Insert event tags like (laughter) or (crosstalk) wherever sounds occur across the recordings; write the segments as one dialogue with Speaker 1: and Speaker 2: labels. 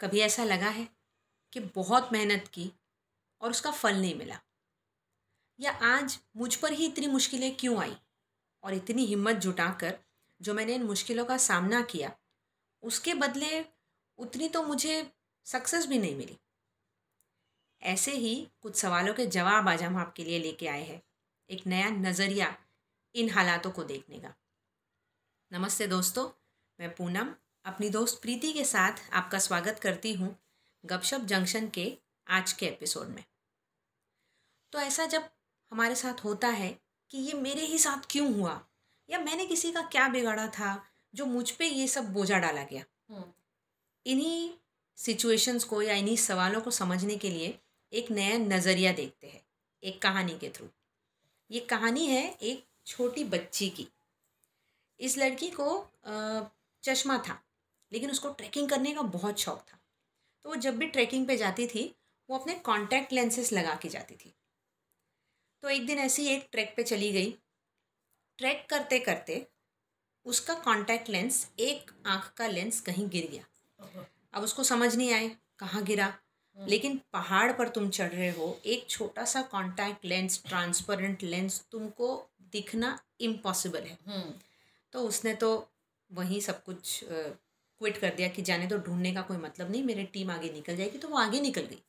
Speaker 1: कभी ऐसा लगा है कि बहुत मेहनत की और उसका फल नहीं मिला? या आज मुझ पर ही इतनी मुश्किलें क्यों आई? और इतनी हिम्मत जुटाकर जो मैंने इन मुश्किलों का सामना किया, उसके बदले उतनी तो मुझे सक्सेस भी नहीं मिली। ऐसे ही कुछ सवालों के जवाब आज हम आपके लिए लेके आए हैं, एक नया नज़रिया इन हालातों को देखने का। नमस्ते दोस्तों, मैं पूनम अपनी दोस्त प्रीति के साथ आपका स्वागत करती हूँ गपशप जंक्शन के आज के एपिसोड में। तो ऐसा जब हमारे साथ होता है कि ये मेरे ही साथ क्यों हुआ या मैंने किसी का क्या बिगाड़ा था जो मुझ पे ये सब बोझा डाला गया? इन्हीं सिचुएशंस को या इन्हीं सवालों को समझने के लिए एक नया नज़रिया देखते हैं एक कहानी के थ्रू ये कहानी है एक छोटी बच्ची की। इस लड़की को चश्मा था। लेकिन उसको ट्रैकिंग करने का बहुत शौक था। तो वो जब भी ट्रैकिंग पे जाती थी वो अपने कॉन्टैक्ट लेंसेस लगा के जाती थी। तो एक दिन ऐसी एक ट्रैक पे चली गई। ट्रैक करते करते उसका कॉन्टैक्ट लेंस एक आँख का लेंस कहीं गिर गया। अब उसको समझ नहीं आए कहाँ गिरा। लेकिन पहाड़ पर तुम चढ़ रहे हो एक छोटा सा कॉन्टैक्ट लेंस ट्रांसपेरेंट लेंस तुमको दिखना इम्पॉसिबल है। तो उसने तो वहीं सब कुछ क्विट कर दिया कि जाने तो ढूँढने का कोई मतलब नहीं मेरी टीम आगे निकल जाएगी तो वो आगे निकल गई।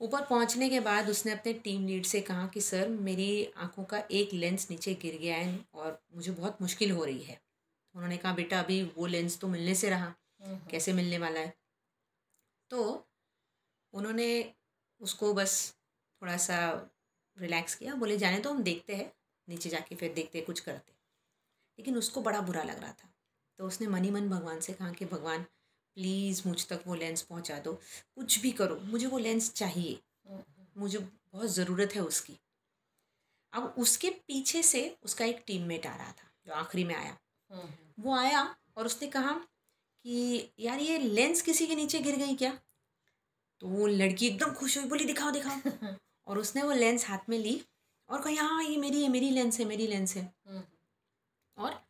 Speaker 1: ऊपर पहुँचने के बाद उसने अपने टीम लीड से कहा कि सर मेरी आँखों का एक लेंस नीचे गिर गया है और मुझे बहुत मुश्किल हो रही है। उन्होंने कहा बेटा अभी वो लेंस तो मिलने से रहा। कैसे मिलने वाला है? तो उन्होंने उसको बस थोड़ा सा रिलैक्स किया बोले जाने तो हम देखते हैं। नीचे जाके फिर देखते कुछ करते लेकिन उसको बड़ा बुरा लग रहा था। तो उसने मनी मन भगवान से कहा कि भगवान प्लीज़ मुझ तक वो लेंस पहुँचा दो। कुछ भी करो मुझे वो लेंस चाहिए। मुझे बहुत ज़रूरत है उसकी। अब उसके पीछे से उसका एक टीममेट आ रहा था जो आखिरी में आया। वो आया और उसने कहा कि यार ये लेंस किसी के नीचे गिर गई क्या? तो वो लड़की एकदम खुश हुई बोली दिखाओ दिखाओ। (laughs) और उसने वो लेंस हाथ में ली और कहा हाँ ये मेरी है मेरी लेंस है मेरी लेंस है। और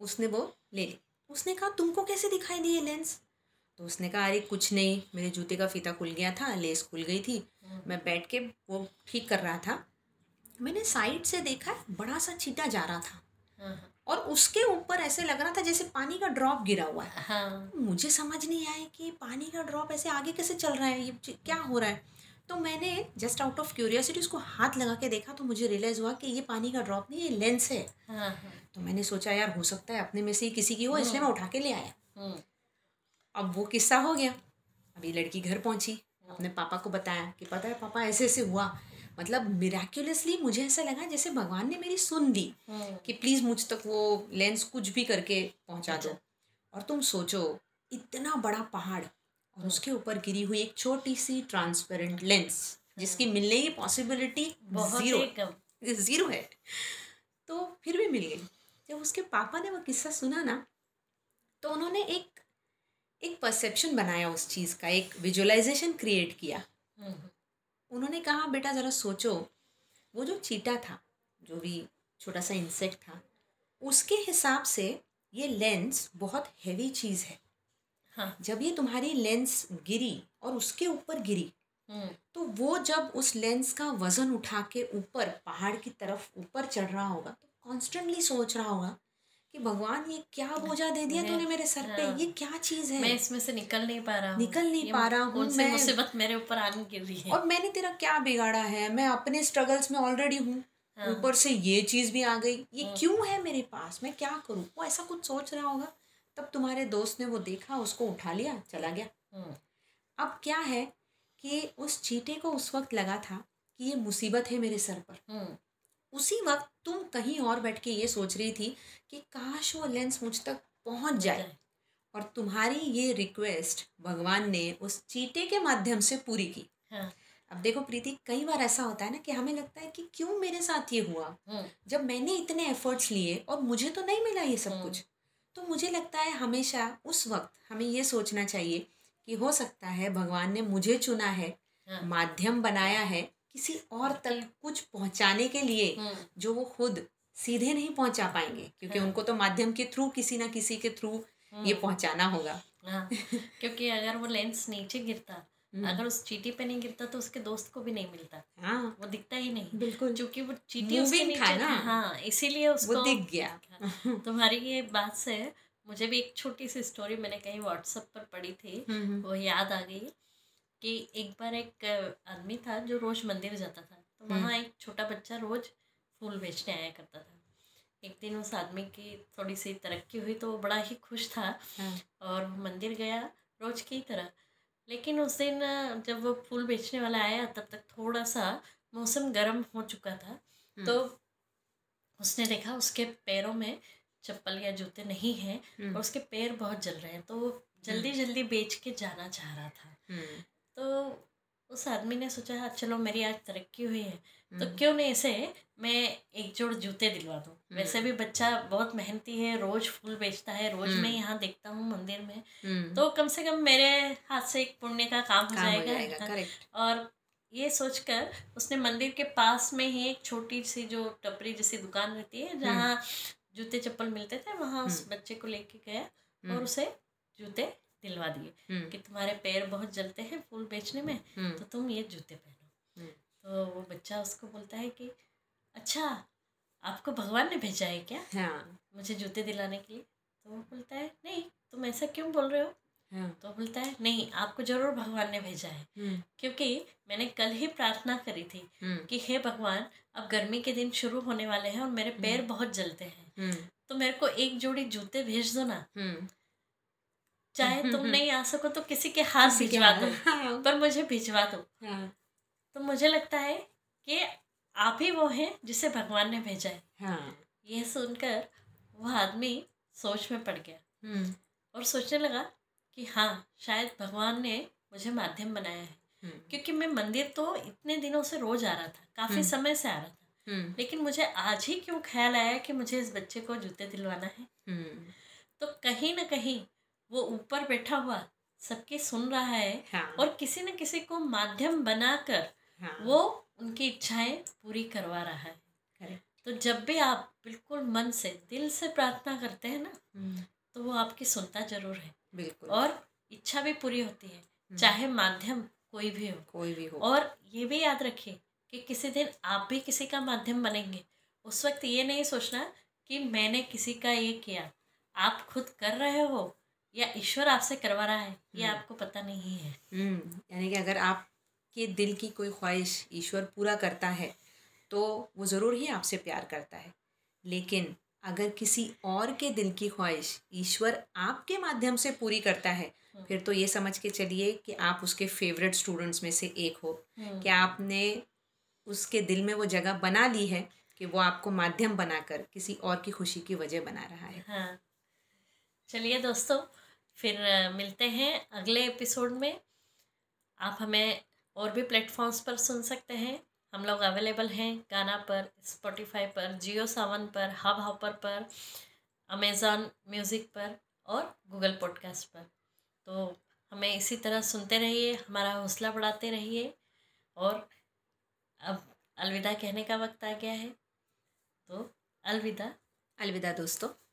Speaker 1: उसने वो ले ली। उसने कहा तुमको कैसे दिखाई दी ये लेंस तो उसने कहा अरे कुछ नहीं मेरे जूते का फीता खुल गया था लेस खुल गई थी। मैं बैठ के वो ठीक कर रहा था। मैंने साइड से देखा बड़ा सा छीटा जा रहा था। और उसके ऊपर ऐसे लग रहा था जैसे पानी का ड्रॉप गिरा हुआ है। हाँ। मुझे समझ नहीं आया कि पानी का ड्रॉप ऐसे आगे कैसे चल रहा है ये क्या हो रहा है? तो मैंने जस्ट आउट ऑफ़ क्यूरियोसिटी उसको हाथ लगा के देखा तो मुझे रियलाइज़ हुआ कि ये पानी का ड्रॉप नहीं ये लेंस है। हाँ, हाँ। तो मैंने सोचा यार हो सकता है अपने में से ही किसी की हो इसलिए मैं उठा के ले आया। अब वो किस्सा हो गया। अभी लड़की घर पहुँची अपने पापा को बताया कि पता है पापा ऐसे ऐसे हुआ। मतलब मिराक्यूलसली मुझे ऐसा लगा जैसे भगवान ने मेरी सुन दी कि प्लीज़ मुझ तक वो लेंस कुछ भी करके पहुँचा दो। और तुम सोचो इतना बड़ा पहाड़ और उसके ऊपर गिरी हुई एक छोटी सी ट्रांसपेरेंट लेंस जिसकी मिलने की पॉसिबिलिटी ज़ीरो ज़ीरो है। तो फिर भी मिल गई। जब उसके पापा ने वो किस्सा सुना ना तो उन्होंने एक एक परसेप्शन बनाया उस चीज़ का एक विजुअलाइजेशन क्रिएट किया। उन्होंने कहा बेटा ज़रा सोचो वो जो चीटा था जो भी छोटा सा इंसेक्ट था उसके हिसाब से ये लेंस बहुत हैवी चीज़ है। हाँ। जब ये तुम्हारी लेंस गिरी और उसके ऊपर गिरी हम्म। तो वो जब उस लेंस का वज़न उठा के ऊपर पहाड़ की तरफ़ ऊपर चढ़ रहा होगा तो कॉन्स्टेंटली सोच रहा होगा कि भगवान ये क्या बोझा दे दिया तूने मेरे सर पे? हाँ। ये क्या चीज़ है?
Speaker 2: मैं इसमें से निकल नहीं पा रहा
Speaker 1: निकल नहीं पा रहा हूँ मैं
Speaker 2: मुसीबत मेरे ऊपर आने गिर रही है।
Speaker 1: और मैंने तेरा क्या बिगाड़ा है? मैं अपने स्ट्रगल्स में ऑलरेडी हूँ। हाँ। ऊपर से ये चीज़ भी आ गई। ये। क्यों है मेरे पास? मैं क्या करूँ? वो ऐसा कुछ सोच रहा होगा? तब तुम्हारे दोस्त ने वो देखा उसको उठा लिया चला गया हाँ। अब क्या है कि उस चीटे को उस वक्त लगा था कि ये मुसीबत है मेरे सर पर हाँ। उसी वक्त तुम कहीं और बैठ के ये सोच रही थी कि काश वो लेंस मुझ तक पहुँच जाए और तुम्हारी ये रिक्वेस्ट भगवान ने उस चीटे के माध्यम से पूरी की हाँ। अब देखो प्रीति कई बार ऐसा होता है ना कि हमें लगता है कि क्यों मेरे साथ ये हुआ हाँ। जब मैंने इतने एफर्ट्स लिए और मुझे तो नहीं मिला ये सब। कुछ तो मुझे लगता है हमेशा उस वक्त हमें ये सोचना चाहिए कि हो सकता है भगवान ने मुझे चुना है हाँ। माध्यम बनाया है किसी और तक कुछ पहुँचाने के लिए हाँ। जो वो खुद सीधे नहीं पहुँचा पाएँगे क्योंकि हाँ। उनको तो माध्यम के थ्रू किसी ना किसी के थ्रू ये पहुंचाना होगा
Speaker 2: हाँ क्योंकि अगर वो लेंस नीचे गिरता। अगर उस चीटी पे नहीं गिरता तो उसके दोस्त को भी नहीं मिलता।
Speaker 1: हाँ।
Speaker 2: वो दिखता ही नहीं।
Speaker 1: बिल्कुल।
Speaker 2: क्योंकि वो चीटी उसके नीचे
Speaker 1: ना।
Speaker 2: हाँ इसीलिए उसको
Speaker 1: वो दिख गया।
Speaker 2: तुम्हारी ये बात से मुझे भी एक छोटी सी स्टोरी मैंने कहीं व्हाट्सएप पर पढ़ी थी।
Speaker 1: हम्म,
Speaker 2: वो याद आ गई कि एक बार एक आदमी था जो रोज मंदिर जाता था। तो
Speaker 1: हम्म।
Speaker 2: वहाँ एक छोटा बच्चा रोज फूल बेचने आया करता था। एक दिन उस आदमी की थोड़ी सी तरक्की हुई तो वो बड़ा ही खुश था
Speaker 1: हाँ,
Speaker 2: और मंदिर गया रोज की तरह। लेकिन उस दिन अ, जब वो फूल बेचने वाला आया तब तक थोड़ा सा मौसम गर्म हो चुका था।
Speaker 1: हम्म।
Speaker 2: तो उसने देखा उसके पैरों में चप्पल या जूते नहीं हैं
Speaker 1: हम्म,
Speaker 2: और उसके पैर बहुत जल रहे हैं तो वो जल्दी जल्दी बेच के जाना चाह रहा था।
Speaker 1: हम्म,
Speaker 2: तो उस आदमी ने सोचा "हाँ, चलो मेरी आज तरक्की हुई है। तो
Speaker 1: हम्म,
Speaker 2: क्यों नहीं इसे मैं एक जोड़ जूते दिलवा दूँ?
Speaker 1: हम्म।
Speaker 2: वैसे भी बच्चा बहुत मेहनती है रोज फूल बेचता है रोज मैं
Speaker 1: हम्म।
Speaker 2: यहाँ देखता हूँ मंदिर में। तो कम से कम मेरे हाथ से एक पुण्य का काम हो
Speaker 1: काम हो
Speaker 2: जाएगा
Speaker 1: जाएगा
Speaker 2: और ये सोचकर उसने मंदिर के पास में ही एक छोटी सी जो टपरी जैसी दुकान रहती है जहाँ जूते चप्पल मिलते थे वहाँ उस। बच्चे को लेके गया और उसे जूते दिलवा दिए
Speaker 1: हम्म,
Speaker 2: कि तुम्हारे पैर बहुत जलते हैं फूल बेचने में
Speaker 1: हम्म,
Speaker 2: तो तुम ये जूते पहनो।
Speaker 1: हम्म।
Speaker 2: तो वो बच्चा उसको बोलता है कि अच्छा आपको भगवान ने भेजा है क्या?
Speaker 1: हाँ।
Speaker 2: मुझे जूते दिलाने के लिए। तो वो बोलता है नहीं तुम ऐसा क्यों बोल रहे हो?
Speaker 1: हाँ।
Speaker 2: तो बोलता है नहीं आपको ज़रूर भगवान ने भेजा है। क्योंकि मैंने कल ही प्रार्थना करी थी कि हे भगवान अब गर्मी के दिन शुरू होने वाले हैं और मेरे पैर बहुत जलते हैं। तो मेरे को एक जोड़ी जूते भेज दो ना। चाहे
Speaker 1: हम्म,
Speaker 2: तुम
Speaker 1: हम्म।
Speaker 2: नहीं आ सको तो किसी के हाथ भिजवा दो
Speaker 1: हाँ,
Speaker 2: पर मुझे भिजवा दो।
Speaker 1: हाँ,
Speaker 2: तो मुझे लगता है कि आप ही वो हैं जिसे भगवान ने भेजा है।
Speaker 1: हाँ,
Speaker 2: यह सुनकर वह आदमी सोच में पड़ गया
Speaker 1: हम्म,
Speaker 2: और सोचने लगा कि हाँ शायद भगवान ने मुझे माध्यम बनाया है। क्योंकि मैं मंदिर तो इतने दिनों से रोज आ रहा था काफ़ी। समय से आ रहा था। लेकिन मुझे आज ही क्यों ख्याल आया कि मुझे इस बच्चे को जूते दिलवाना है? तो कहीं ना कहीं वो ऊपर बैठा हुआ सबकी सुन रहा है
Speaker 1: हाँ,
Speaker 2: और किसी न किसी को माध्यम बनाकर
Speaker 1: हाँ,
Speaker 2: वो उनकी इच्छाएँ पूरी करवा रहा है।
Speaker 1: Correct,
Speaker 2: तो जब भी आप बिल्कुल मन से दिल से प्रार्थना करते हैं ना
Speaker 1: हम्म,
Speaker 2: तो वो आपकी सुनता ज़रूर है।
Speaker 1: बिल्कुल।
Speaker 2: और इच्छा भी पूरी होती है
Speaker 1: हम्म,
Speaker 2: चाहे माध्यम कोई भी हो।
Speaker 1: कोई भी हो।
Speaker 2: और ये भी याद रखिए कि किसी दिन आप भी किसी का माध्यम बनेंगे। उस वक्त ये नहीं सोचना कि मैंने किसी का ये किया। आप खुद कर रहे हो या ईश्वर आपसे करवा रहा है ये
Speaker 1: हम्म।
Speaker 2: आपको पता नहीं है।
Speaker 1: हम्म, यानी कि अगर आपके दिल की कोई ख्वाहिश ईश्वर पूरा करता है तो वो ज़रूर ही आपसे प्यार करता है। लेकिन अगर किसी और के दिल की ख्वाहिश ईश्वर आपके माध्यम से पूरी करता है फिर तो ये समझ के चलिए कि आप उसके फेवरेट स्टूडेंट्स में से एक हो।
Speaker 2: हम्म,
Speaker 1: कि आपने उसके दिल में वो जगह बना ली है कि वो आपको माध्यम बनाकर किसी और की खुशी की वजह बना रहा है?
Speaker 2: हाँ। चलिए दोस्तों फिर मिलते हैं अगले एपिसोड में। आप हमें और भी प्लेटफॉर्म्स पर सुन सकते हैं। हम लोग अवेलेबल हैं गाना पर स्पॉटिफाई पर जियो सावन पर हब हॉपर पर अमेज़ॉन म्यूज़िक पर और गूगल पॉडकास्ट पर। तो हमें इसी तरह सुनते रहिए, हमारा हौसला बढ़ाते रहिए और अब अलविदा कहने का वक्त आ गया है। तो अलविदा।
Speaker 1: अलविदा दोस्तों।